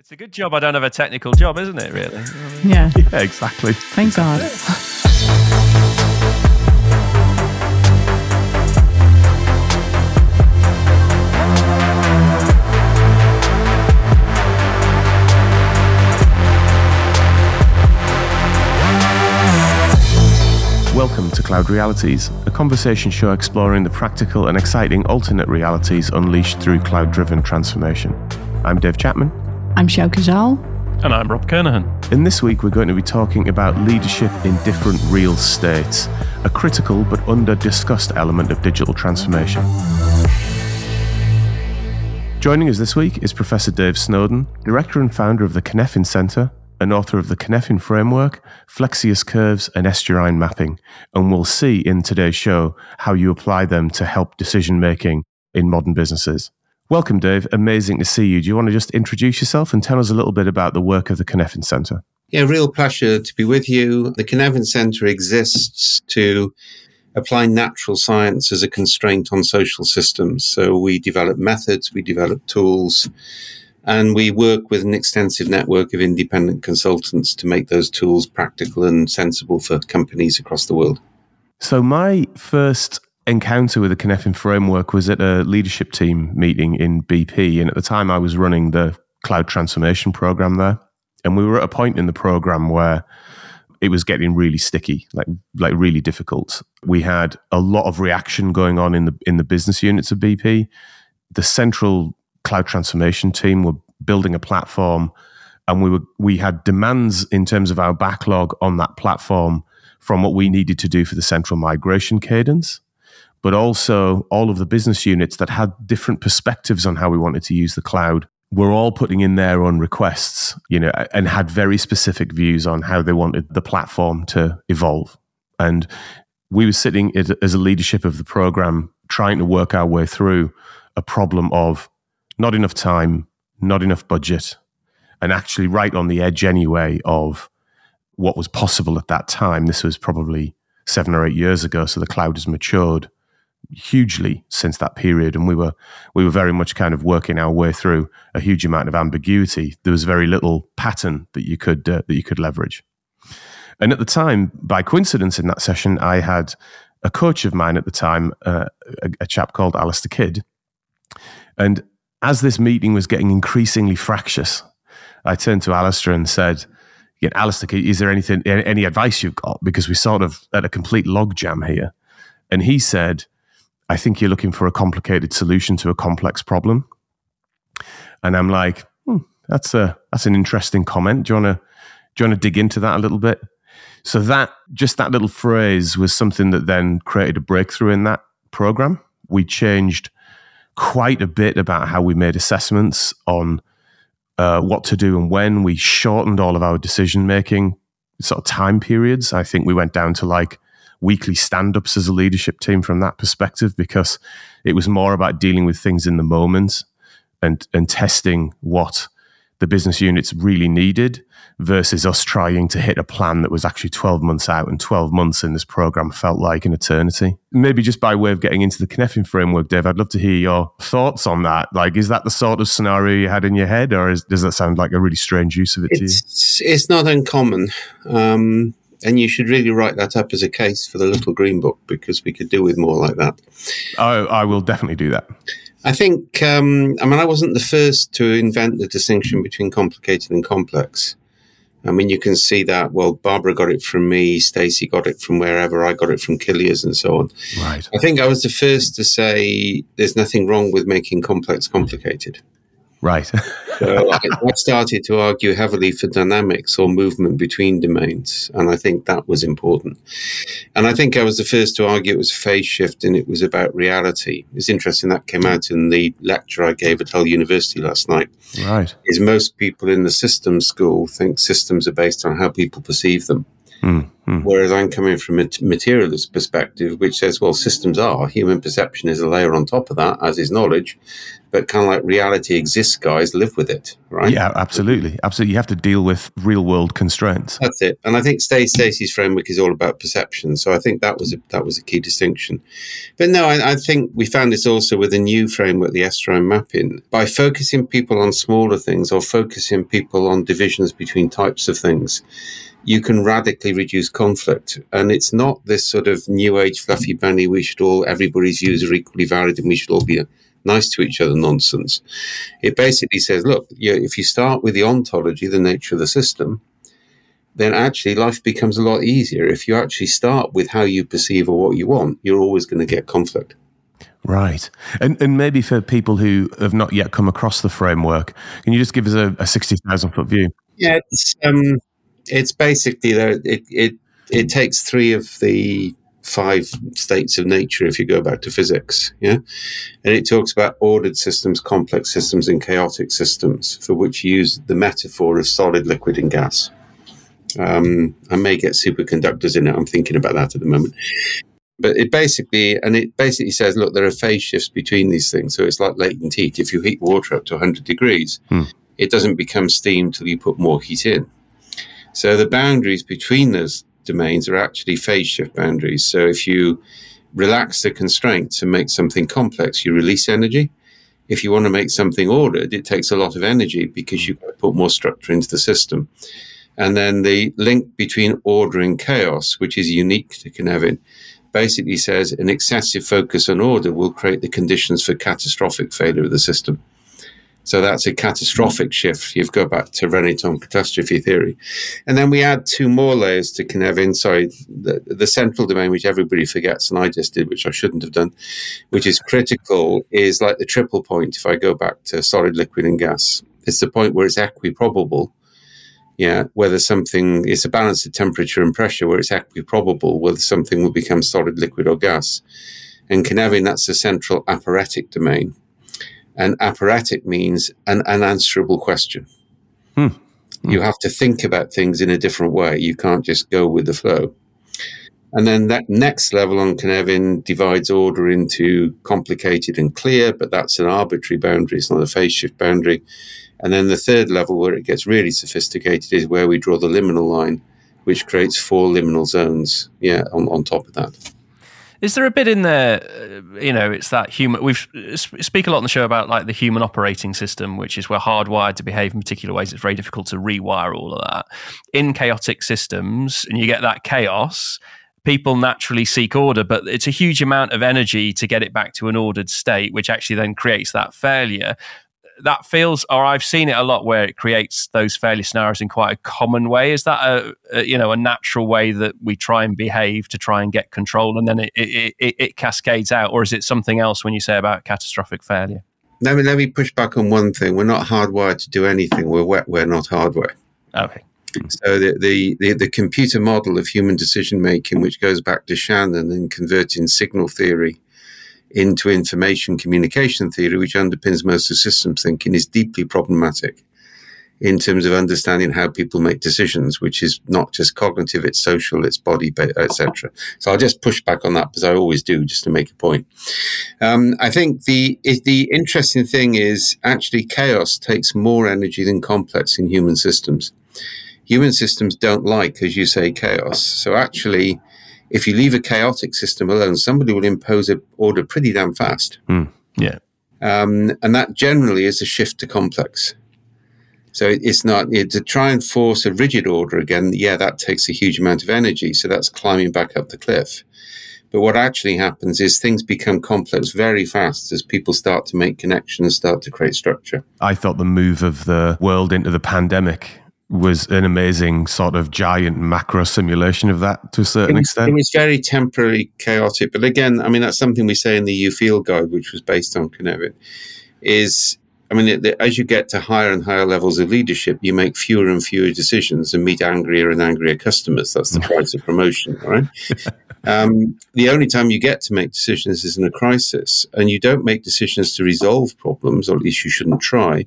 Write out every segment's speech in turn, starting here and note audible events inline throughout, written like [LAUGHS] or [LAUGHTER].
It's a good job I don't have a technical job, isn't it, really? Yeah. [LAUGHS] Yeah, exactly. Thank God. Welcome to Cloud Realities, a conversation show exploring the practical and exciting alternate realities unleashed through cloud driven transformation. I'm Dave Chapman, I'm Sjoukje Zaal. And I'm Rob Kernahan. and this week we're going to be talking about leadership in different real states, a critical but under discussed element of digital transformation. Joining us this week is Professor Dave Snowden, director and founder of the Cynefin Centre, and author of the Cynefin Framework, Flexuous Curves, and Estuarine Mapping. And we'll see in today's show how you apply them to help decision making in modern businesses. Welcome, Dave. Amazing to see you. Do you want to just introduce yourself and tell us a little bit about the work of the Cynefin Centre? Yeah, real pleasure to be with you. The Cynefin Centre exists to apply natural science as a constraint on social systems. So we develop methods, we develop tools, and we work with an extensive network of independent consultants to make those tools practical and sensible for companies across the world. So, my first encounter with the Cynefin framework was at a leadership team meeting in BP. And at the time, I was running the cloud transformation program there. And we were at a point in the program where it was getting really sticky, like like really difficult. We had a lot of reaction going on in the in the business units of BP. The central cloud transformation team were building a platform, and we were we had demands in terms of our backlog on that platform from what we needed to do for the central migration cadence, but also all of the business units that had different perspectives on how we wanted to use the cloud were all putting in their own requests, you know, and had very specific views on how they wanted the platform to evolve. And we were sitting as a leadership of the program trying to work our way through a problem of not enough time, not enough budget, and actually right on the edge anyway of what was possible at that time. This was probably seven or eight years ago, so the cloud has matured hugely since that period, and we were we were very much kind of working our way through a huge amount of ambiguity. There was very little pattern that you could uh, that you could leverage. And at the time, by coincidence, in that session, I had a coach of mine at the time, uh, a, a chap called Alistair Kidd, and as this meeting was getting increasingly fractious, I turned to Alistair and said, yeah, Alistair, is there anything, any advice you've got? Because we're sort of at a complete logjam here. And he said, I think you're looking for a complicated solution to a complex problem. And I'm like, hmm, that's a that's an interesting comment. Do you want to do you want to dig into that a little bit? So that just that little phrase was something that then created a breakthrough in that program. We changed quite a bit about how we made assessments on uh, what to do and when. We shortened all of our decision making sort of time periods. I think we went down to like weekly stand ups as a leadership team from that perspective because it was more about dealing with things in the moment and, and testing what the business units really needed versus us trying to hit a plan that was actually 12 months out and 12 months in this program felt like an eternity. Maybe just by way of getting into the Cynefin framework, Dave, I'd love to hear your thoughts on that. Like, is that the sort of scenario you had in your head or is, does that sound like a really strange use of it to you? It's, it's not uncommon. Um, and you should really write that up as a case for the Little Green Book because we could do with more like that. Oh, I will definitely do that. I think, um, I mean, I wasn't the first to invent the distinction between complicated and complex. I mean, you can see that. Well, Barbara got it from me, Stacey got it from wherever, I got it from Cilliers, and so on. Right. I think I was the first to say there's nothing wrong with making complex complicated. Right. [LAUGHS] So I, I started to argue heavily for dynamics or movement between domains, and I think that was important. And I think I was the first to argue it was a phase shift and it was about reality. It's interesting that came out in the lecture I gave at Hull University last night. right. Is most people in the systems school think systems are based on how people perceive them. Mm, Hmm. Whereas I'm coming from a materialist perspective, which says, well, systems are, human perception is a layer on top of that, as is knowledge. But kind of like reality exists, guys, live with it, right? Yeah, absolutely. Absolutely. You have to deal with real world constraints. That's it. And I think Stacey's framework is all about perception. So I think that was a, that was a key distinction. But no, I, I think we found this also with a new framework, the estuarine mapping. By focusing people on smaller things or focusing people on divisions between types of things, you can radically reduce conflict. And it's not this sort of new age fluffy bunny, we should all, everybody's views are equally valid and we should all be nice to each other nonsense. It basically says, look, you if you start with the ontology, the nature of the system, then actually life becomes a lot easier. If you actually start with how you perceive or what you want, you're always going to get conflict. Right. And, and maybe for people who have not yet come across the framework, can you just give us a, a 60,000 foot view? Yeah, it's, um, it's basically there. It it it takes three of the five states of nature if you go back to physics, yeah, and it talks about ordered systems, complex systems, and chaotic systems, for which you use the metaphor of solid, liquid, and gas. Um, I may get superconductors in it. I'm thinking about that at the moment. But it basically, and it basically says, look, there are phase shifts between these things. So it's like latent heat. If you heat water up to 100 degrees, hmm. it doesn't become steam till you put more heat in. So the boundaries between those domains are actually phase shift boundaries. So if you relax the constraints and make something complex, you release energy. If you want to make something ordered, it takes a lot of energy because hmm. you put more structure into the system. And then the link between order and chaos, which is unique to Cynefin, basically says an excessive focus on order will create the conditions for catastrophic failure of the system. So that's a catastrophic shift. You've got back to René catastrophe theory. And then we add two more layers to Cynefin. Sorry, the, the central domain, which everybody forgets, and I just did, which I shouldn't have done, which is critical, is like the triple point. If I go back to solid, liquid, and gas, it's the point where it's equiprobable. Yeah, whether something is a balance of temperature and pressure, where it's equiprobable whether something will become solid, liquid, or gas. And Cynefin, that's the central aporetic domain. And aporetic means an unanswerable question. Hmm. Hmm. You have to think about things in a different way. You can't just go with the flow. And then that next level on Cynefin divides order into complicated and clear, but that's an arbitrary boundary. It's not a phase shift boundary. And then the third level, where it gets really sophisticated, is where we draw the liminal line, which creates four liminal zones. Yeah, on, on top of that. Is there a bit in there? Uh, you know, it's that human. We speak a lot on the show about like the human operating system, which is we're hardwired to behave in particular ways. It's very difficult to rewire all of that in chaotic systems, and you get that chaos. People naturally seek order, but it's a huge amount of energy to get it back to an ordered state, which actually then creates that failure that feels, or I've seen it a lot where it creates those failure scenarios in quite a common way. Is that a, a you know a natural way that we try and behave to try and get control, and then it, it, it, it cascades out, or is it something else when you say about catastrophic failure? Let me let me push back on one thing. We're not hardwired to do anything. We're wet. We're not hardware. Okay. So the, the, the, the, computer model of human decision making, which goes back to Shannon and converting signal theory into information communication theory, which underpins most of systems thinking, is deeply problematic in terms of understanding how people make decisions, which is not just cognitive, it's social, it's body, etc. So I'll just push back on that because I always do, just to make a point. Um, I think the the interesting thing is actually chaos takes more energy than complex in human systems. Human systems don't like, as you say, chaos. So actually, if you leave a chaotic system alone, somebody will impose an order pretty damn fast. Mm, yeah. Um, and that generally is a shift to complex. So it's not it, to try and force a rigid order again. Yeah, that takes a huge amount of energy. So that's climbing back up the cliff. But what actually happens is things become complex very fast as people start to make connections, start to create structure. I thought the move of the world into the pandemic was an amazing sort of giant macro simulation of that to a certain it, extent. It was very temporarily chaotic. But again, I mean, that's something we say in the EU Field Guide, which was based on Cynefin, is I mean, it, as you get to higher and higher levels of leadership, you make fewer and fewer decisions and meet angrier and angrier customers. That's the [LAUGHS] price of promotion, right? Um, the only time you get to make decisions is in a crisis, and you don't make decisions to resolve problems, or at least you shouldn't try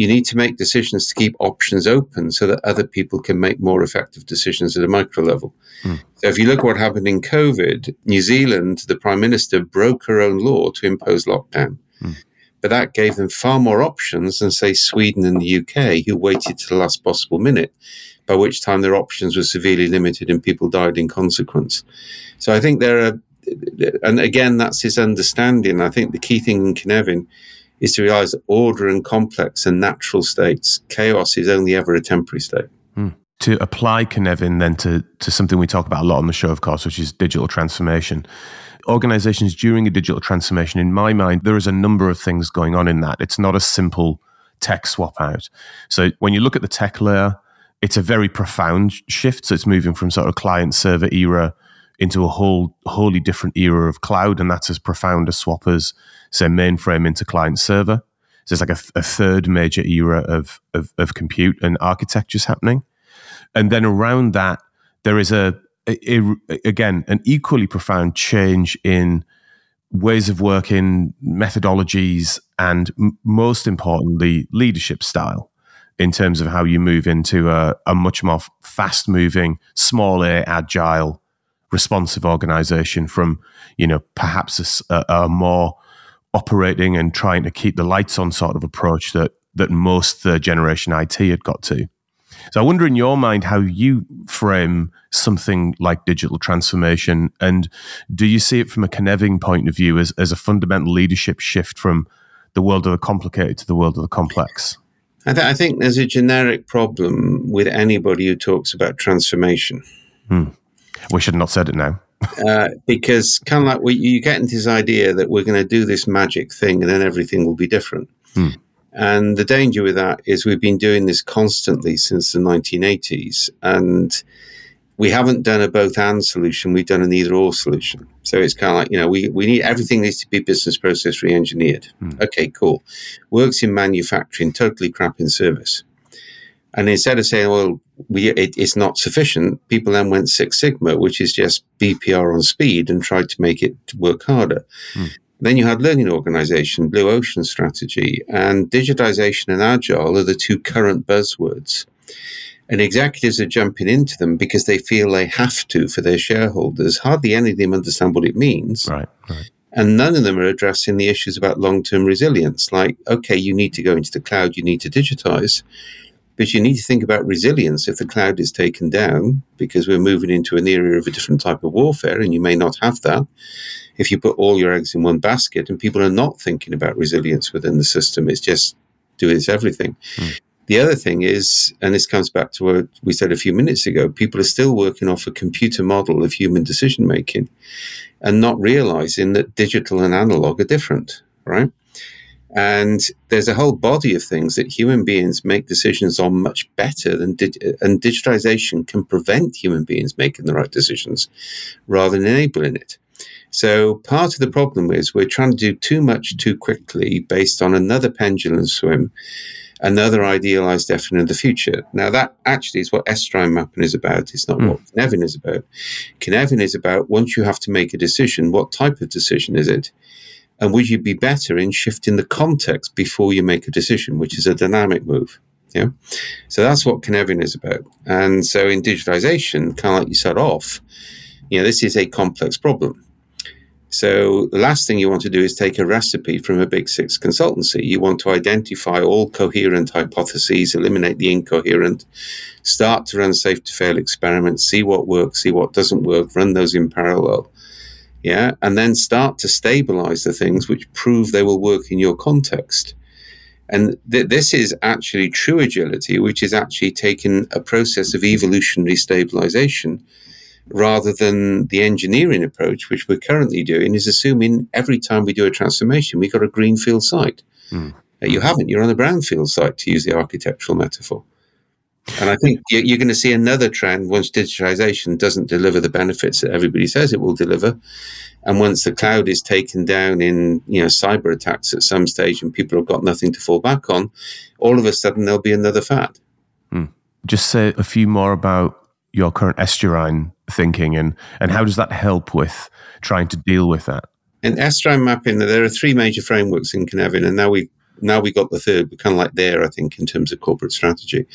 you need to make decisions to keep options open so that other people can make more effective decisions at a micro level. Mm. So if you look what happened in COVID, New Zealand, the prime minister broke her own law to impose lockdown. Mm. But that gave them far more options than, say, Sweden and the UK, who waited to the last possible minute, by which time their options were severely limited and people died in consequence. So I think there are, and again, that's his understanding. I think the key thing in Cynefin is to realize that order and complex and natural states, chaos is only ever a temporary state. Mm. To apply Cynefin then to, to something we talk about a lot on the show, of course, which is digital transformation. Organizations during a digital transformation, in my mind, there is a number of things going on in that. It's not a simple tech swap out. So when you look at the tech layer, it's a very profound shift. So it's moving from sort of client server era into a whole wholly different era of cloud, and that's as profound a swap as say mainframe into client server. So it's like a, a third major era of, of, of compute and architectures happening, and then around that there is a, a, a again an equally profound change in ways of working, methodologies, and m- most importantly, leadership style in terms of how you move into a, a much more fast moving, small A, agile responsive organization from, you know, perhaps a, a, more operating and trying to keep the lights on sort of approach that that most third generation IT had got to. So I wonder in your mind how you frame something like digital transformation and do you see it from a Cynefin point of view as, as a fundamental leadership shift from the world of the complicated to the world of the complex? I, th- I think there's a generic problem with anybody who talks about transformation. Hmm. We should not said it now. Uh, because kind of like we, you get into this idea that we're going to do this magic thing and then everything will be different. Hmm. And the danger with that is we've been doing this constantly since the 1980s. And we haven't done a both and solution. We've done an either or solution. So it's kind of like, you know, we, we need everything needs to be business process re engineered. Hmm. Okay, cool. Works in manufacturing, totally crap in service. And instead of saying, well, we, it, it's not sufficient, people then went Six Sigma, which is just BPR on speed, and tried to make it work harder. Hmm. Then you had learning organization, blue ocean strategy, and digitization and agile are the two current buzzwords. And executives are jumping into them because they feel they have to for their shareholders. Hardly any of them understand what it means. Right, right. And none of them are addressing the issues about long term resilience. Like, okay, you need to go into the cloud, you need to digitize. But you need to think about resilience if the cloud is taken down, because we're moving into an era of a different type of warfare, and you may not have that. If you put all your eggs in one basket and people are not thinking about resilience within the system, it's just do it's everything. Mm. The other thing is, and this comes back to what we said a few minutes ago, people are still working off a computer model of human decision making and not realizing that digital and analog are different, right? And there's a whole body of things that human beings make decisions on much better than and digitization can prevent human beings making the right decisions rather than enabling it. So part of the problem is we're trying to do too much too quickly based on another pendulum swim, another idealized definition of the future. Now that actually is what estuarine mapping is about. It's not mm. what Cynefin is about. Cynefin is about once you have to make a decision, what type of decision is it? And would you be better in shifting the context before you make a decision, which is a dynamic move? Yeah. So that's what Cynefin is about. And so in digitization, kind of like you said off, you know, this is a complex problem. So the last thing you want to do is take a recipe from a big six consultancy. You want to identify all coherent hypotheses, eliminate the incoherent, start to run safe to fail experiments, see what works, see what doesn't work, run those in parallel yeah, and then start to stabilize the things which prove they will work in your context. And th- this is actually true agility, which is actually taking a process of evolutionary stabilization rather than the engineering approach, which we're currently doing, is assuming every time we do a transformation, we've got a greenfield site. Mm. You haven't, you're on a brownfield site, to use the architectural metaphor. And I think you're going to see another trend once digitization doesn't deliver the benefits that everybody says it will deliver. And once the cloud is taken down in you know cyber attacks at some stage and people have got nothing to fall back on, all of a sudden there'll be another fad. Hmm. Just say a few more about your current estuarine thinking and, and how does that help with trying to deal with that? In estuarine mapping, there are three major frameworks in Cynefin, and now we now we got the third. We're kind of like there, I think, in terms of corporate strategy.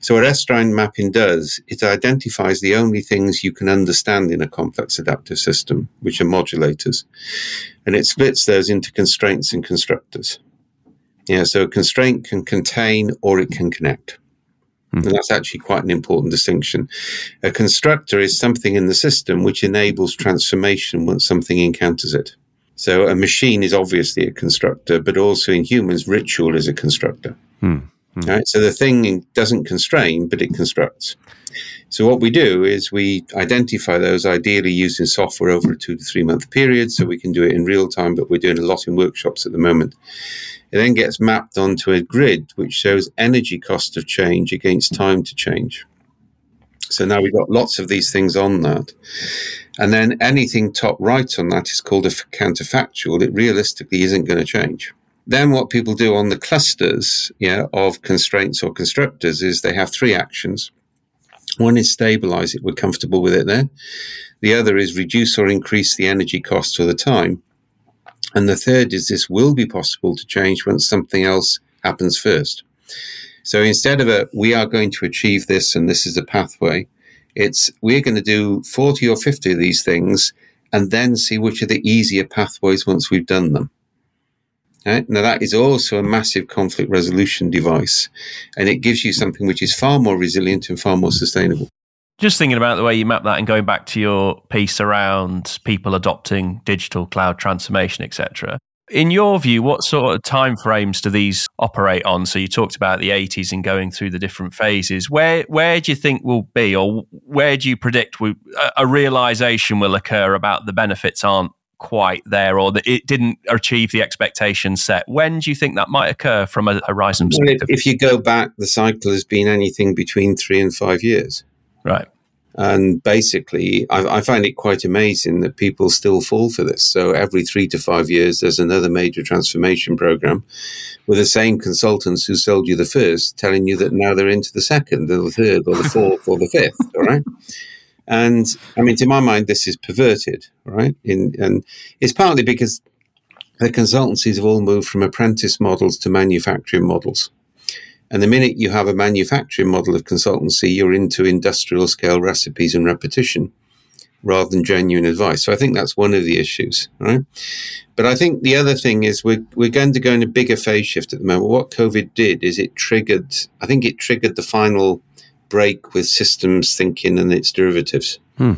So what estuarine mapping does, it identifies the only things you can understand in a complex adaptive system, which are modulators. And it splits those into constraints and constructors. Yeah, so a constraint can contain or it can connect. Hmm. And that's actually quite an important distinction. A constructor is something in the system which enables transformation once something encounters it. So a machine is obviously a constructor, but also in humans, ritual is a constructor. Hmm. Hmm. Right? So the thing doesn't constrain, but it constructs. So what we do is we identify those ideally using software over a two to three month period, so we can do it in real time. But we're doing a lot in workshops at the moment. It then gets mapped onto a grid which shows energy cost of change against time to change. So now we've got lots of these things on that. And then anything top right on that is called a counterfactual. It realistically isn't going to change. Then what people do on the clusters yeah, of constraints or constructors is they have three actions. One is stabilize it, we're comfortable with it there. The other is reduce or increase the energy cost or the time. And the third is this will be possible to change once something else happens first. So instead of a we are going to achieve this and this is the pathway, it's we're going to do 40 or 50 of these things and then see which are the easier pathways once we've done them. Right? Now, that is also a massive conflict resolution device, and it gives you something which is far more resilient and far more sustainable. Just thinking about the way you map that and going back to your piece around people adopting digital cloud transformation, etc. In your view, what sort of timeframes do these operate on? So you talked about the 80s and going through the different phases. Where where do you think we'll be, or where do you predict we, a, a realization will occur about the benefits aren't quite there or that it didn't achieve the expectations set. When do you think that might occur from a horizon perspective? Well, if, if you go back, the cycle has been anything between three and five years. Right. And basically, I, I, find it quite amazing that people still fall for this. So every three to five years, there's another major transformation program with the same consultants who sold you the first telling you that now they're into the second or the third or the fourth or the fifth. All right. And I mean, to my mind, this is perverted, right? In, and it's partly because the consultancies have all moved from apprentice models to manufacturing models. And the minute you have a manufacturing model of consultancy, you're into industrial scale recipes and repetition rather than genuine advice. So I think that's one of the issues, right? But I think the other thing is we're, we're going to go in a bigger phase shift at the moment. What COVID did is it triggered, I think it triggered the final break with systems thinking and its derivatives. Hmm.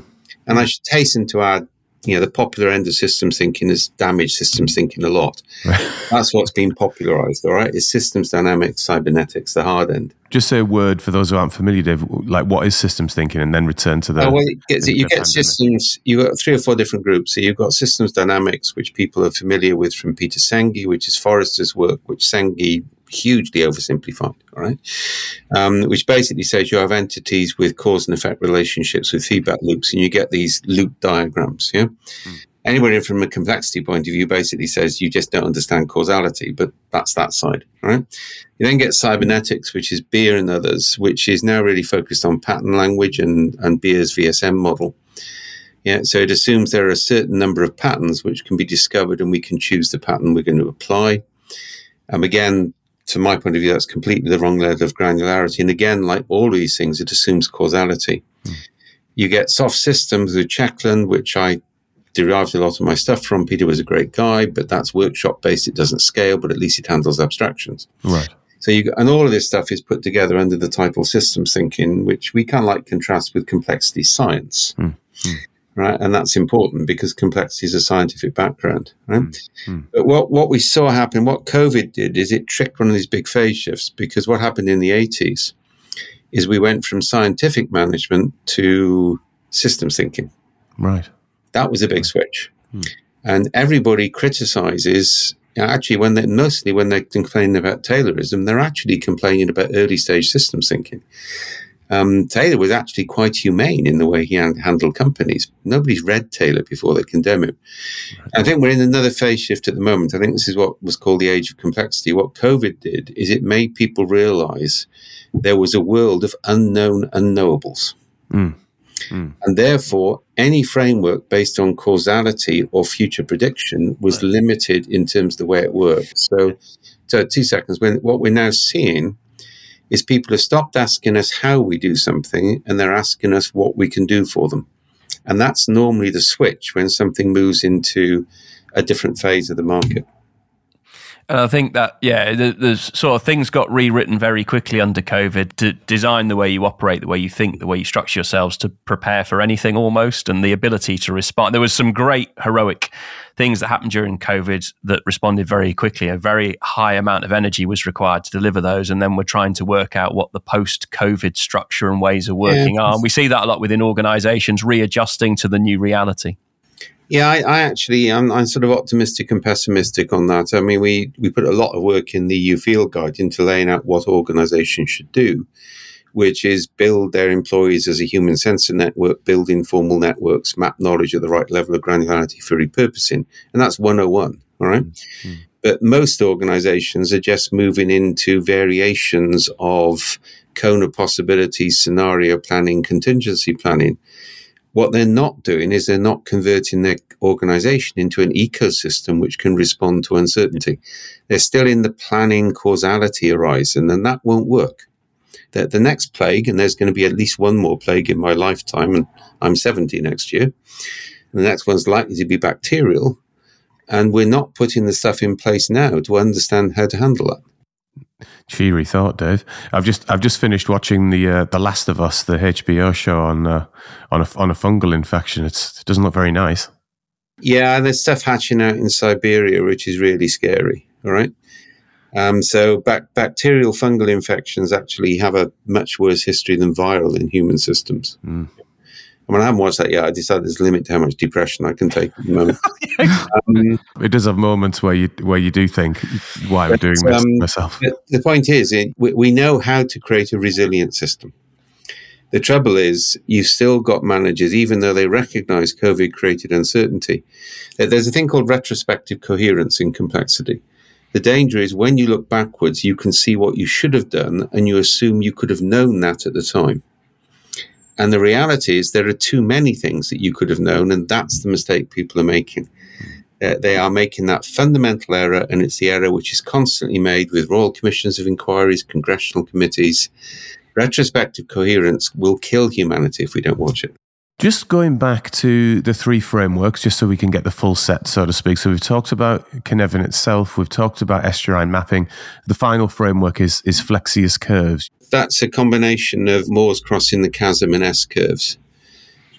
And I should hasten to add, you know, the popular end of systems thinking has damaged systems thinking a lot. [LAUGHS] That's what's been popularized, all right? Is systems dynamics, cybernetics, the hard end. Just say a word for those who aren't familiar, Dave. Like, what is systems thinking, and then return to the. Oh, well, gets, you get pandemic. systems. You've got three or four different groups. So you've got systems dynamics, which people are familiar with from Peter Senge, which is Forrester's work, which Senge hugely oversimplified, all right? Um, which basically says you have entities with cause and effect relationships with feedback loops, and you get these loop diagrams, yeah? Mm. Anybody from a complexity point of view basically says you just don't understand causality, but that's that side, right? You then get cybernetics, which is Beer and others, which is now really focused on pattern language and, and Beer's VSM model. Yeah, so it assumes there are a certain number of patterns which can be discovered and we can choose the pattern we're going to apply. Um, again, to my point of view, that's completely the wrong level of granularity. And again, like all these things, it assumes causality. Mm. You get soft systems with Checkland, which I derived a lot of my stuff from. Peter was a great guy, but that's workshop based. It doesn't scale, but at least it handles abstractions. Right. So you and all of this stuff is put together under the title systems thinking, which we kind of like contrast with complexity science. Mm. Mm right? And that's important because complexity is a scientific background, right? Mm-hmm. But what, what we saw happen, what COVID did, is it tricked one of these big phase shifts because what happened in the 80s is we went from scientific management to systems thinking. Right. That was a big switch. Mm. And everybody criticizes actually when they mostly when they're complaining about Taylorism, they're actually complaining about early stage systems thinking um, Taylor was actually quite humane in the way he handled companies. Nobody's read Taylor before they condemn him. I think we're in another phase shift at the moment. I think this is what was called the age of complexity. What COVID did is it made people realize there was a world of unknown unknowables. Mm. Mm. And therefore, any framework based on causality or future prediction was right. limited in terms of the way it worked. So, so two seconds. When what we're now seeing is people have stopped asking us how we do something, and they're asking us what we can do for them. And that's normally the switch when something moves into a different phase of the market. And I think that, yeah, there's sort of things got rewritten very quickly under COVID to design the way you operate, the way you think, the way you structure yourselves to prepare for anything almost, and the ability to respond. There was some great heroic things that happened during COVID that responded very quickly. A very high amount of energy was required to deliver those. And then we're trying to work out what the post COVID structure and ways of working yeah. are. And we see that a lot within organizations readjusting to the new reality. Yeah, I, I actually, I'm, I'm, sort of optimistic and pessimistic on that. I mean, we, we put a lot of work in the EU field guide into laying out what organizations should do, which is build their employees as a human sensor network, build informal networks, map knowledge at the right level of granularity for repurposing. And that's 101, all right? mm-hmm. But most organizations are just moving into variations of cone of possibilities, scenario planning, contingency planning what they're not doing is they're not converting their organization into an ecosystem which can respond to uncertainty. They're still in the planning causality horizon, and that won't work. The, the next plague, and there's going to be at least one more plague in my lifetime, and I'm 70 next year. The next one's likely to be bacterial. And we're not putting the stuff in place now to understand how to handle that. Cheery thought, Dave. I've just I've just finished watching the uh, the Last of Us, the HBO show on uh, on a on a fungal infection. It's, it doesn't look very nice. Yeah, there's stuff hatching out in Siberia, which is really scary. All right. Um, so bac- bacterial fungal infections actually have a much worse history than viral in human systems. Mm. I mean, I haven't watched that yet. I decided there's a limit to how much depression I can take at the moment. [LAUGHS] um, it does have moments where you where you do think, "Why am I doing this um, myself?" The, the, point is, it, we, we know how to create a resilient system. The trouble is, you've still got managers, even though they recognise COVID created uncertainty. There's a thing called retrospective coherence in complexity. The danger is when you look backwards, you can see what you should have done, and you assume you could have known that at the time. And the reality is, there are too many things that you could have known, and that's the mistake people are making. Uh, they are making that fundamental error, and it's the error which is constantly made with royal commissions of inquiries, congressional committees. Retrospective coherence will kill humanity if we don't watch it. Just going back to the three frameworks, just so we can get the full set, so to speak. So we've talked about Cynefin itself, we've talked about estuarine mapping. The final framework is is Flexuous curves that's a combination of Moore's crossing the chasm and S curves.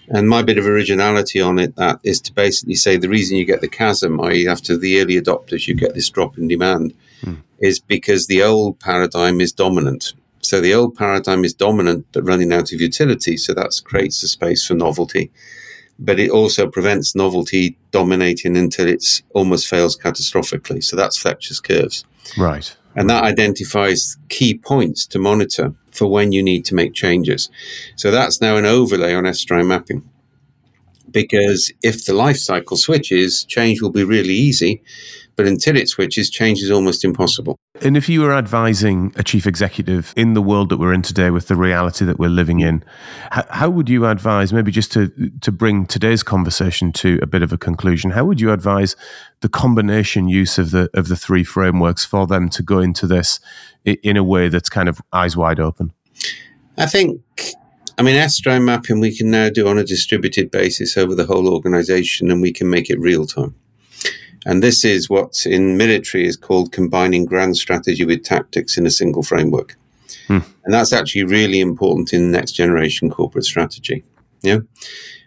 And my bit of originality on it that is to basically say the reason you get the chasm, i.e., after the early adopters, you get this drop in demand, hmm. is because the old paradigm is dominant. So the old paradigm is dominant but running out of utility. So that creates a space for novelty. But it also prevents novelty dominating until it almost fails catastrophically. So that's Flexuous curves. Right. And that identifies key points to monitor for when you need to make changes. So that's now an overlay on estuarine mapping. Because if the life cycle switches, change will be really easy. But until it switches, change is almost impossible. And if you were advising a chief executive in the world that we're in today with the reality that we're living in, how, would you advise, maybe just to, to bring today's conversation to a bit of a conclusion, how would you advise the combination use of the, of the three frameworks for them to go into this in a way that's kind of eyes wide open? I think I mean, estuarine mapping we can now do on a distributed basis over the whole organization and we can make it real time. And this is what in military is called combining grand strategy with tactics in a single framework. Hmm. And that's actually really important in next generation corporate strategy. Yeah.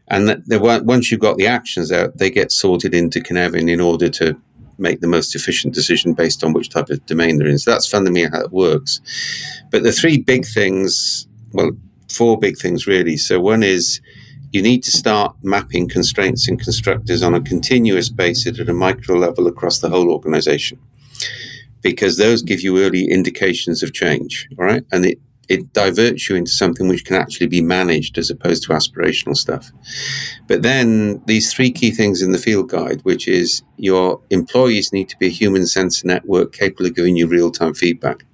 And that once you've got the actions out, they get sorted into Cynefin in order to make the most efficient decision based on which type of domain they're in. So that's fundamentally how it works. But the three big things, well, four big things really. So one is you need to start mapping constraints and constructors on a continuous basis at a micro level across the whole organization because those give you early indications of change right and it it diverts you into something which can actually be managed as opposed to aspirational stuff. But then these three key things in the field guide, which is your employees need to be a human sensor network capable of giving you real time feedback.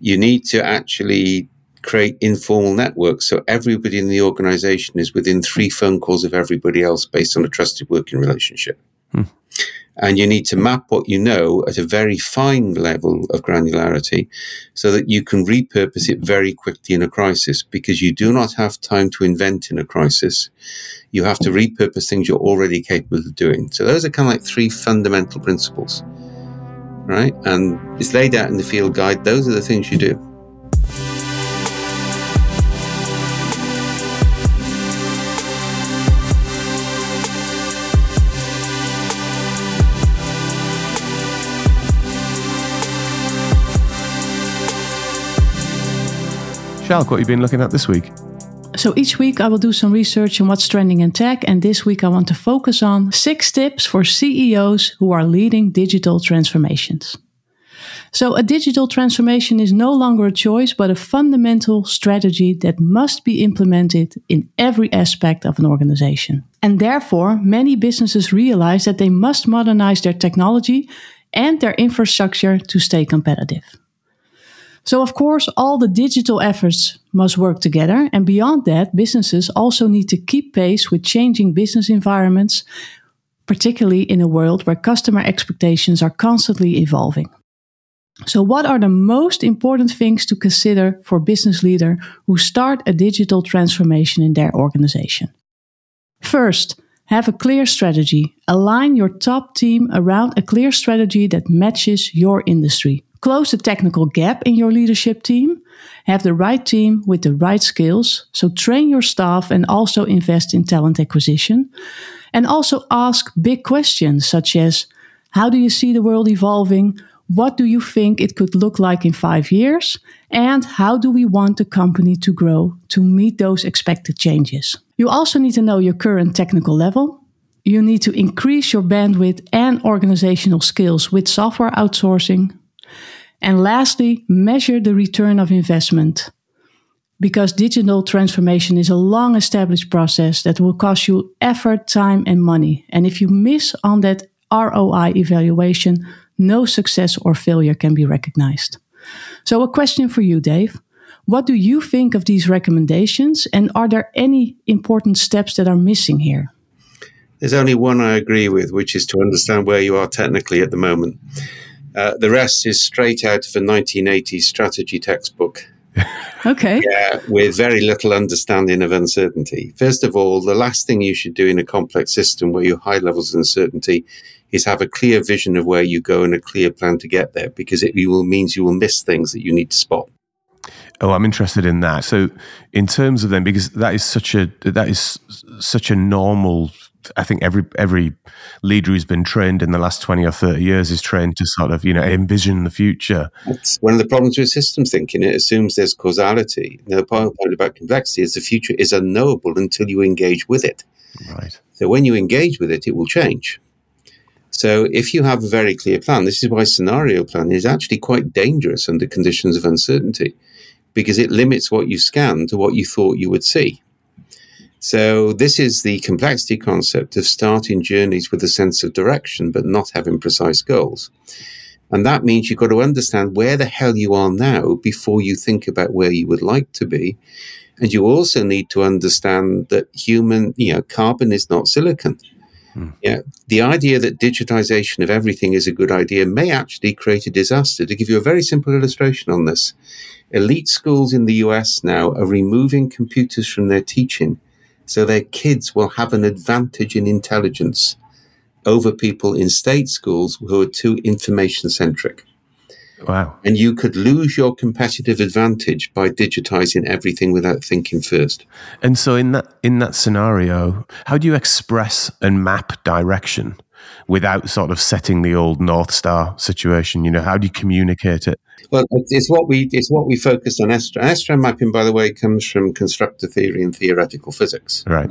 You need to actually create informal networks so everybody in the organization is within three phone calls of everybody else based on a trusted working relationship. Hmm. And you need to map what you know at a very fine level of granularity so that you can repurpose it very quickly in a crisis because you do not have time to invent in a crisis. You have to repurpose things you're already capable of doing. So those are kind of like three fundamental principles, right? And it's laid out in the field guide. Those are the things you do. Sjoukje, what have you been looking at this week? So each week I will do some research on what's trending in tech, and this week I want to focus on six tips for CEOs who are leading digital transformations. So, a digital transformation is no longer a choice, but a fundamental strategy that must be implemented in every aspect of an organization. And therefore, many businesses realize that they must modernize their technology and their infrastructure to stay competitive. So, of course, all the digital efforts must work together. And beyond that, businesses also need to keep pace with changing business environments, particularly in a world where customer expectations are constantly evolving. So, what are the most important things to consider for business leader who start a digital transformation in their organization? First, have a clear strategy. Align your top team around a clear strategy that matches your industry. Close the technical gap in your leadership team. Have the right team with the right skills. So train your staff and also invest in talent acquisition. And also ask big questions such as How do you see the world evolving? What do you think it could look like in five years? And how do we want the company to grow to meet those expected changes? You also need to know your current technical level. You need to increase your bandwidth and organizational skills with software outsourcing, and lastly, measure the return of investment. Because digital transformation is a long established process that will cost you effort, time, and money. And if you miss on that ROI evaluation, no success or failure can be recognized. So, a question for you, Dave. What do you think of these recommendations? And are there any important steps that are missing here? There's only one I agree with, which is to understand where you are technically at the moment. Uh, the rest is straight out of a 1980s strategy textbook. [LAUGHS] okay. Yeah, with very little understanding of uncertainty. First of all, the last thing you should do in a complex system where you have high levels of uncertainty is have a clear vision of where you go and a clear plan to get there because it will means you will miss things that you need to spot. Oh, I'm interested in that. So, in terms of them, because that is such a that is such a normal I think every every leader who's been trained in the last twenty or thirty years is trained to sort of you know envision the future. That's one of the problems with systems thinking. It assumes there's causality. the point about complexity is the future is unknowable until you engage with it. Right. So when you engage with it, it will change. So if you have a very clear plan, this is why scenario planning is actually quite dangerous under conditions of uncertainty, because it limits what you scan to what you thought you would see. So this is the complexity concept of starting journeys with a sense of direction, but not having precise goals. And that means you've got to understand where the hell you are now before you think about where you would like to be. And you also need to understand that human, you know, carbon is not silicon. Hmm. Yeah, the idea that digitization of everything is a good idea may actually create a disaster. To give you a very simple illustration on this, elite schools in the US now are removing computers from their teaching so their kids will have an advantage in intelligence over people in state schools who are too information centric. Wow. And you could lose your competitive advantage by digitizing everything without thinking first. And so in that in that scenario, how do you express and map direction without sort of setting the old North Star situation? You know, how do you communicate it? Well, it's what we it's what we focus on. estuarine, estuarine mapping, by the way, comes from constructor theory and theoretical physics. Right.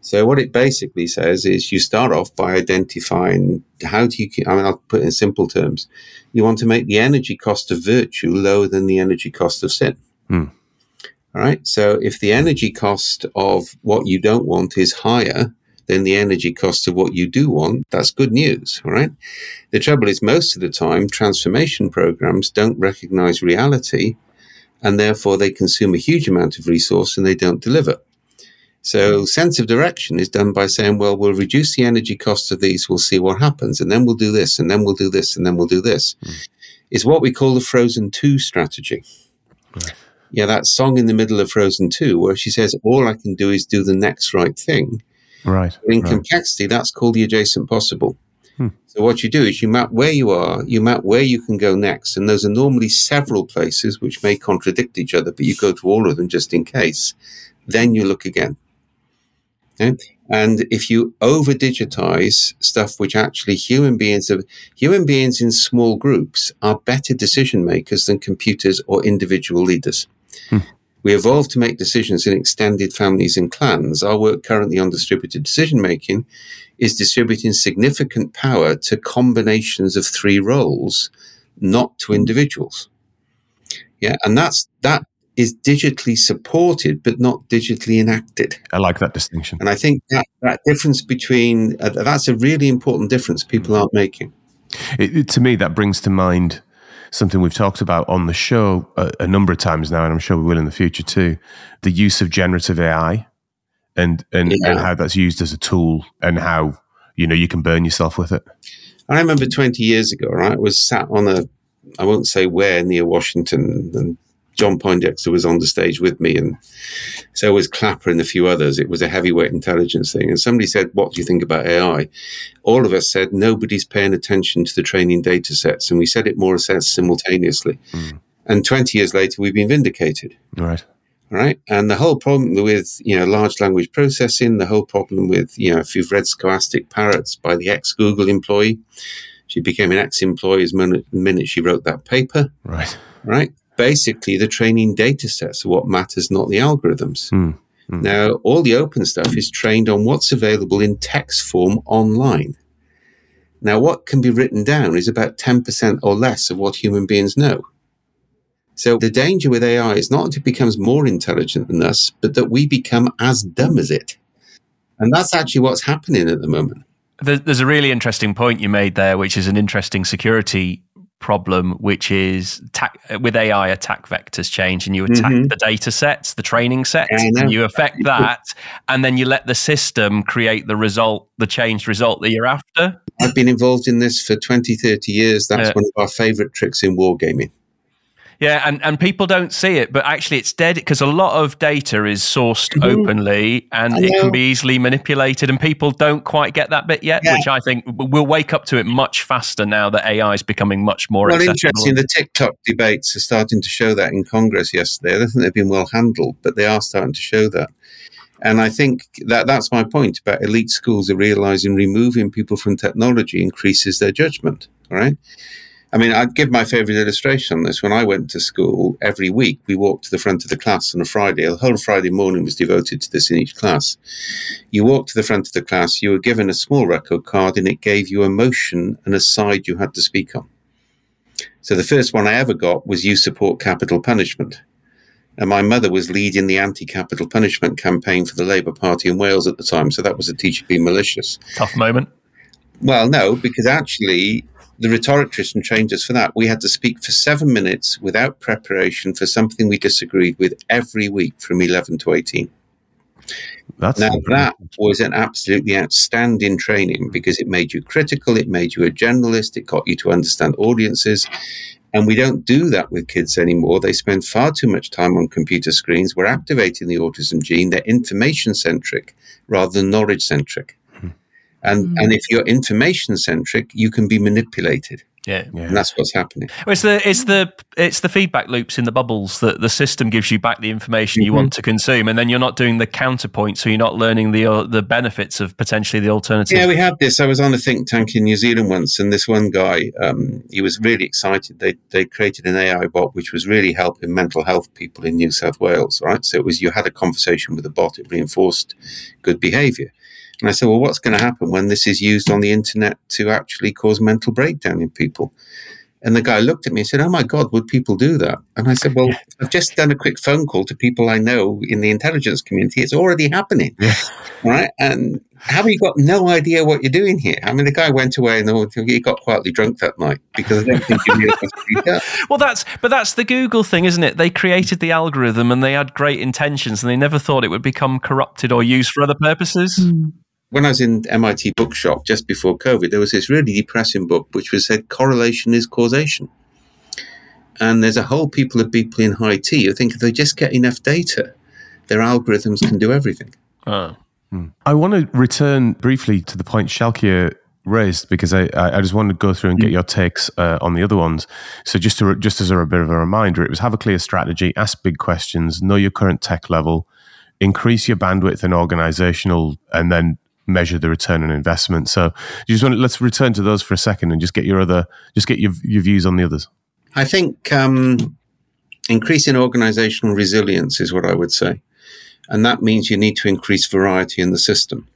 So what it basically says is you start off by identifying how do you. I mean, I'll put it in simple terms. You want to make the energy cost of virtue lower than the energy cost of sin. Hmm. All right. So if the energy cost of what you don't want is higher, than the energy costs of what you do want, that's good news, right? The trouble is, most of the time, transformation programs don't recognize reality and therefore they consume a huge amount of resource and they don't deliver. So sense of direction is done by saying, well, we'll reduce the energy cost of these, we'll see what happens, and then we'll do this, and then we'll do this, and then we'll do this. Mm. It's what we call the Frozen 2 strategy. Right. Yeah, that song in the middle of Frozen 2, where she says, all I can do is do the next right thing. Right. in right. complexity, that's called the adjacent possible. Hmm. So what you do is you map where you are, you map where you can go next, and those are normally several places which may contradict each other, but you go to all of them just in case. Then you look again. Okay? And if you over digitize stuff which actually human beings have, human beings in small groups are better decision makers than computers or individual leaders. Hmm. We evolved to make decisions in extended families and clans. Our work currently on distributed decision making is distributing significant power to combinations of three roles, not to individuals. Yeah, and that's that is digitally supported but not digitally enacted. I like that distinction. And I think that, that difference between uh, that's a really important difference people aren't making. It, it, to me, that brings to mind something we've talked about on the show a, a, number of times now, and I'm sure we will in the future too. The use of generative AI and and, yeah. and how that's used as a tool, and how you know you can burn yourself with it. I remember 20 years ago, right? I was sat on a, I won't say where near Washington, and John Poindexter was on the stage with me, and so was Clapper and a few others. It was a heavyweight intelligence thing. And somebody said, What do you think about AI? All of us said, Nobody's paying attention to the training data sets. And we said it more or less simultaneously. Mm. And 20 years later, we've been vindicated. Right. Right. And the whole problem with, you know, large language processing, the whole problem with, you know, if you've read Stochastic Parrots by the ex Google employee, she became an ex employee the minute she wrote that paper. Right. Right basically the training data sets are what matters, not the algorithms. Mm, mm. Now, all the open stuff is trained on what's available in text form online. Now, what can be written down is about 10% or less of what human beings know. So the danger with AI is not that it becomes more intelligent than us, but that we become as dumb as it. And that's actually what's happening at the moment. There's a really interesting point you made there, which is an interesting security problem, which is ta- with AI, attack vectors change and you attack mm-hmm. the data sets, the training sets, and you affect that, and then you let the system create the result, the changed result that you're after. I've been involved in this for 20, 30 years. That's one of our favorite tricks in wargaming. Yeah, and, and people don't see it, but actually it's dead because a lot of data is sourced mm-hmm. openly and it can be easily manipulated, and people don't quite get that bit yet, yeah. which I think we'll wake up to it much faster now that AI is becoming much more. Well, interesting. The TikTok debates are starting to show that in Congress yesterday. I don't think they've been well handled, but they are starting to show that. And I think that that's my point about elite schools are realizing removing people from technology increases their judgment. All right. I mean, I'd give my favorite illustration on this. When I went to school, every week we walked to the front of the class on a Friday. The whole Friday morning was devoted to this in each class. You walked to the front of the class, you were given a small record card, and it gave you a motion and a side you had to speak on. So the first one I ever got was You Support Capital Punishment. And my mother was leading the anti capital punishment campaign for the Labour Party in Wales at the time. So that was a teacher being malicious. Tough moment. Well, no, because actually the rhetorician trained us for that. We had to speak for seven minutes without preparation for something we disagreed with every week from 11 to 18. That's now, that was an absolutely outstanding training because it made you critical, it made you a generalist, it got you to understand audiences. And we don't do that with kids anymore. They spend far too much time on computer screens. We're activating the autism gene. They're information centric rather than knowledge centric. And mm. and if you're information centric, you can be manipulated. Yeah. yeah. and that's what's happening. Well, it's the it's the it's the feedback loops in the bubbles that the system gives you back the information mm-hmm. you want to consume, and then you're not doing the counterpoint, so you're not learning the uh, the benefits of potentially the alternative. Yeah, we had this. I was on a think tank in New Zealand once, and this one guy, um, he was really excited. They they created an AI bot which was really helping mental health people in New South Wales. Right, so it was you had a conversation with the bot, it reinforced good behaviour. And I said, well, what's going to happen when this is used on the internet to actually cause mental breakdown in people? And the guy looked at me and said, Oh my God, would people do that? And I said, Well, yeah. I've just done a quick phone call to people I know in the intelligence community. It's already happening. Yeah. Right. And have you got no idea what you're doing here? I mean, the guy went away and he got quietly drunk that night because I don't think he knew what [LAUGHS] Well, that's but that's the Google thing, isn't it? They created the algorithm and they had great intentions and they never thought it would become corrupted or used for other purposes. Mm when I was in MIT bookshop just before COVID, there was this really depressing book which was said correlation is causation. And there's a whole people of people in high T who think if they just get enough data, their algorithms can do everything. Oh. Hmm. I want to return briefly to the point Sjoukje raised because I, I just wanted to go through and get hmm. your takes uh, on the other ones. So just to just as a bit of a reminder, it was have a clear strategy, ask big questions, know your current tech level, increase your bandwidth and organizational, and then measure the return on investment. So you just want to, let's return to those for a second and just get your other just get your your views on the others. I think um, increasing organizational resilience is what I would say, and that means you need to increase variety in the system.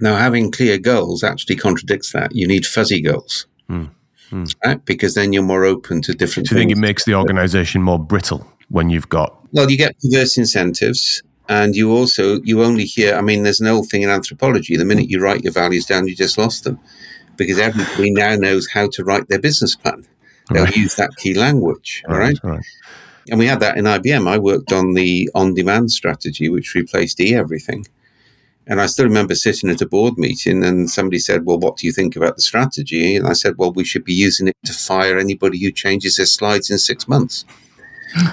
Now, having clear goals actually contradicts that. You need fuzzy goals. Mm. Mm. Right? Because then you're more open to different. Do you think it makes the organization more brittle when you've got? Well, you get perverse incentives and you also, you only hear, I mean, there's an old thing in anthropology. The minute you write your values down, you just lost them because everybody now knows how to write their business plan. They'll right. use that key language. All right, right. right. And we had that in IBM. I worked on the on demand strategy, which replaced e everything. And I still remember sitting at a board meeting and somebody said, Well, what do you think about the strategy? And I said, Well, we should be using it to fire anybody who changes their slides in six months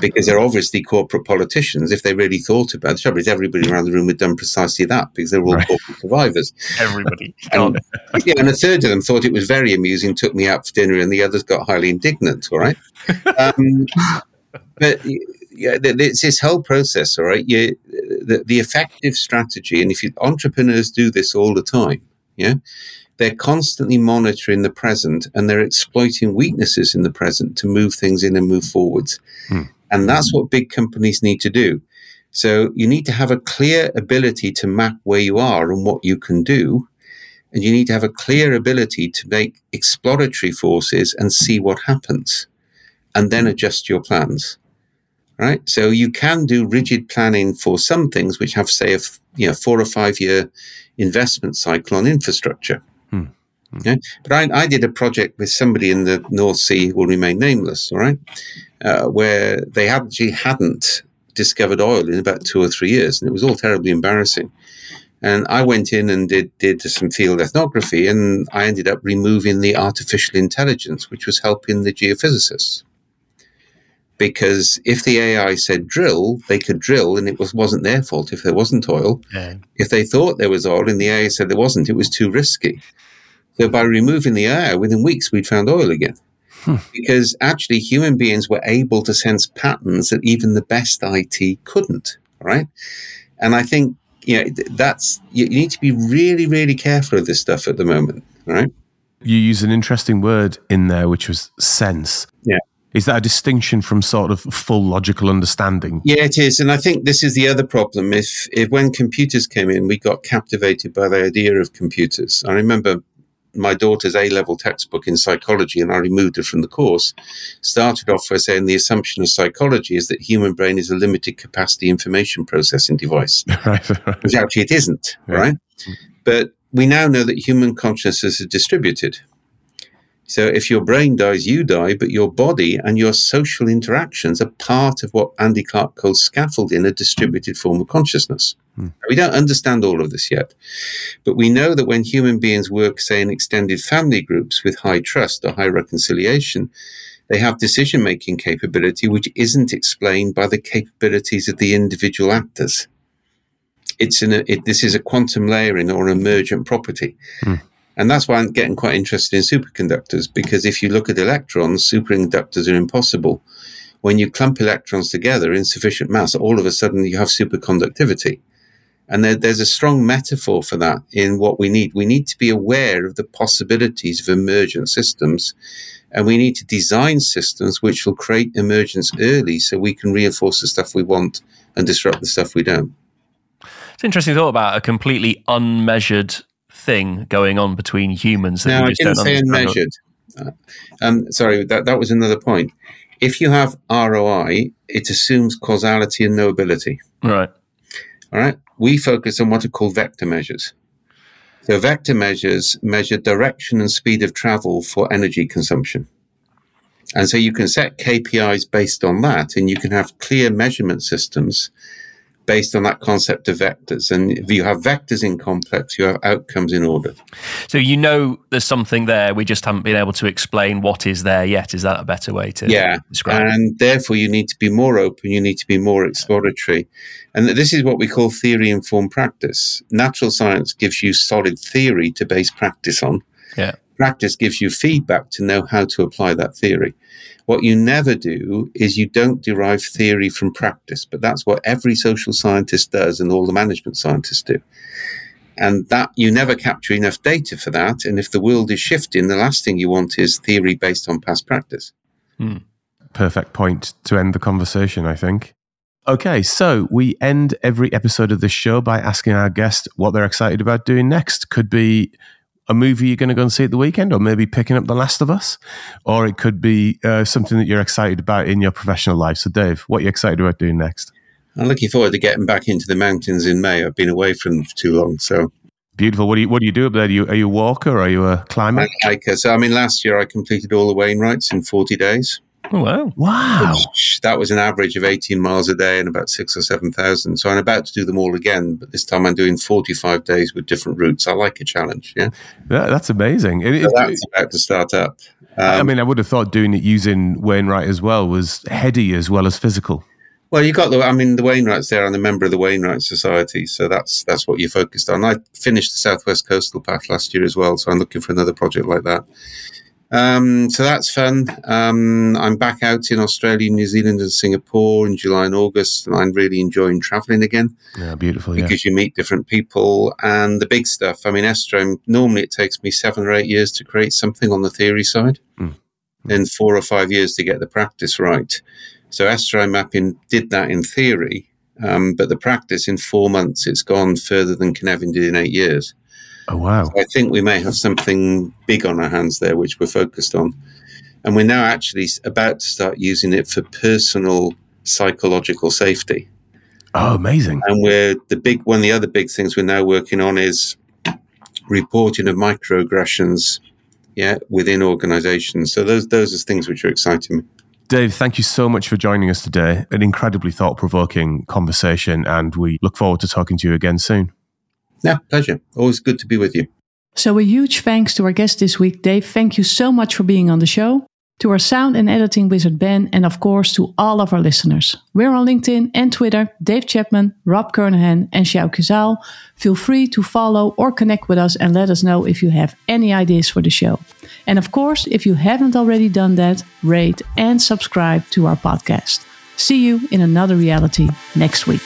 because they're obviously corporate politicians. If they really thought about it, the trouble is everybody around the room had done precisely that because they're all right. corporate survivors. [LAUGHS] Everybody. and, [LAUGHS] yeah, and a third of them thought it was very amusing, took me out for dinner, and the others got highly indignant. All right. [LAUGHS] Um, but yeah, it's this whole process. All right. You, the, the effective strategy, and if you, entrepreneurs do this all the time, yeah, they're constantly monitoring the present and they're exploiting weaknesses in the present to move things in and move forwards. Mm. And that's what big companies need to do. So you need to have a clear ability to map where you are and what you can do. And you need to have a clear ability to make exploratory forces and see what happens and then adjust your plans. Right. So you can do rigid planning for some things which have, say, a you know, four or five year investment cycle on infrastructure. Okay? But I, I, did a project with somebody in the North Sea who will remain nameless, all right, uh, where they actually hadn't discovered oil in about two or three years, and it was all terribly embarrassing. And I went in and did did some field ethnography, and I ended up removing the artificial intelligence, which was helping the geophysicists. Because if the AI said drill, they could drill, and it was wasn't their fault if there wasn't oil. Yeah. If they thought there was oil and the AI said there wasn't, it was too risky. So by removing the air, within weeks we'd found oil again. Hmm. Because actually human beings were able to sense patterns that even the best IT couldn't, right? And I think, you know, that's, you need to be really, really careful of this stuff at the moment, right? You use an interesting word in there, which was sense. Yeah. Is that a distinction from sort of full logical understanding? Yeah, it is. And I think this is the other problem. If, if when computers came in, we got captivated by the idea of computers. I remember my daughter's A level textbook in psychology, and I removed it from the course, started off by saying the assumption of psychology is that human brain is a limited capacity information processing device, [LAUGHS] right, right. which actually it isn't, yeah. right? But we now know that human consciousness is distributed. So if your brain dies, you die, but your body and your social interactions are part of what Andy Clark calls scaffolding a distributed form of consciousness. Hmm. We don't understand all of this yet, but we know that when human beings work, say, in extended family groups with high trust or high reconciliation, they have decision making capability which isn't explained by the capabilities of the individual actors. It's in a, it, this is a quantum layering or emergent property. Hmm. And that's why I'm getting quite interested in superconductors because if you look at electrons, superconductors are impossible. When you clump electrons together in sufficient mass, all of a sudden you have superconductivity. And there, there's a strong metaphor for that in what we need. We need to be aware of the possibilities of emergent systems. And we need to design systems which will create emergence early so we can reinforce the stuff we want and disrupt the stuff we don't. It's interesting thought about a completely unmeasured thing going on between humans. That no, I didn't say unmeasured. Uh, um, sorry, that, that was another point. If you have ROI, it assumes causality and knowability. Right. All right. We focus on what are called vector measures. So vector measures measure direction and speed of travel for energy consumption. And so you can set KPIs based on that, and you can have clear measurement systems based on that concept of vectors. And if you have vectors in complex, you have outcomes in order. So you know there's something there. We just haven't been able to explain what is there yet. Is that a better way to yeah. describe and it? therefore you need to be more open, you need to be more exploratory. And this is what we call theory informed practice. Natural science gives you solid theory to base practice on. Yeah. Practice gives you feedback to know how to apply that theory. What you never do is you don't derive theory from practice, but that's what every social scientist does and all the management scientists do. And that you never capture enough data for that. And if the world is shifting, the last thing you want is theory based on past practice. Hmm. Perfect point to end the conversation, I think. Okay, so we end every episode of this show by asking our guest what they're excited about doing next. Could be a movie you're going to go and see at the weekend, or maybe picking up The Last of Us, or it could be uh, something that you're excited about in your professional life. So, Dave, what are you excited about doing next? I'm looking forward to getting back into the mountains in May. I've been away from them for too long, so beautiful. What do you What do you do up there? Are you, are you a walker? Or are you a climber? I'm a hiker. So, I mean, last year I completed all the Wainwrights in 40 days. Oh, wow. Wow. That was an average of 18 miles a day and about six or 7,000. So I'm about to do them all again, but this time I'm doing 45 days with different routes. I like a challenge. Yeah. yeah that's amazing. It, so that's about to start up. Um, I mean, I would have thought doing it using Wainwright as well was heady as well as physical. Well, you got the. I mean, the Wainwrights there. I'm a member of the Wainwright Society, so that's that's what you're focused on. I finished the Southwest Coastal Path last year as well, so I'm looking for another project like that. Um, so that's fun. Um, I'm back out in Australia, New Zealand, and Singapore in July and August, and I'm really enjoying traveling again. Yeah, beautiful. Because yeah. you meet different people and the big stuff. I mean, estuarine, normally it takes me seven or eight years to create something on the theory side, mm. then four or five years to get the practice right. So estuarine mapping did that in theory, um, but the practice in four months, it's gone further than Cynefin did in eight years. Oh, wow. So I think we may have something big on our hands there, which we're focused on. And we're now actually about to start using it for personal psychological safety. Oh, amazing. And we're the big one of the other big things we're now working on is reporting of microaggressions yeah, within organizations. So those those are things which are exciting me. Dave, thank you so much for joining us today. An incredibly thought provoking conversation, and we look forward to talking to you again soon. Yeah, pleasure. Always good to be with you. So, a huge thanks to our guest this week, Dave. Thank you so much for being on the show. To our sound and editing wizard, Ben, and of course to all of our listeners. We're on LinkedIn and Twitter, Dave Chapman, Rob Kernahan, and Sjoukje Zaal. Feel free to follow or connect with us and let us know if you have any ideas for the show. And of course, if you haven't already done that, rate and subscribe to our podcast. See you in another reality next week.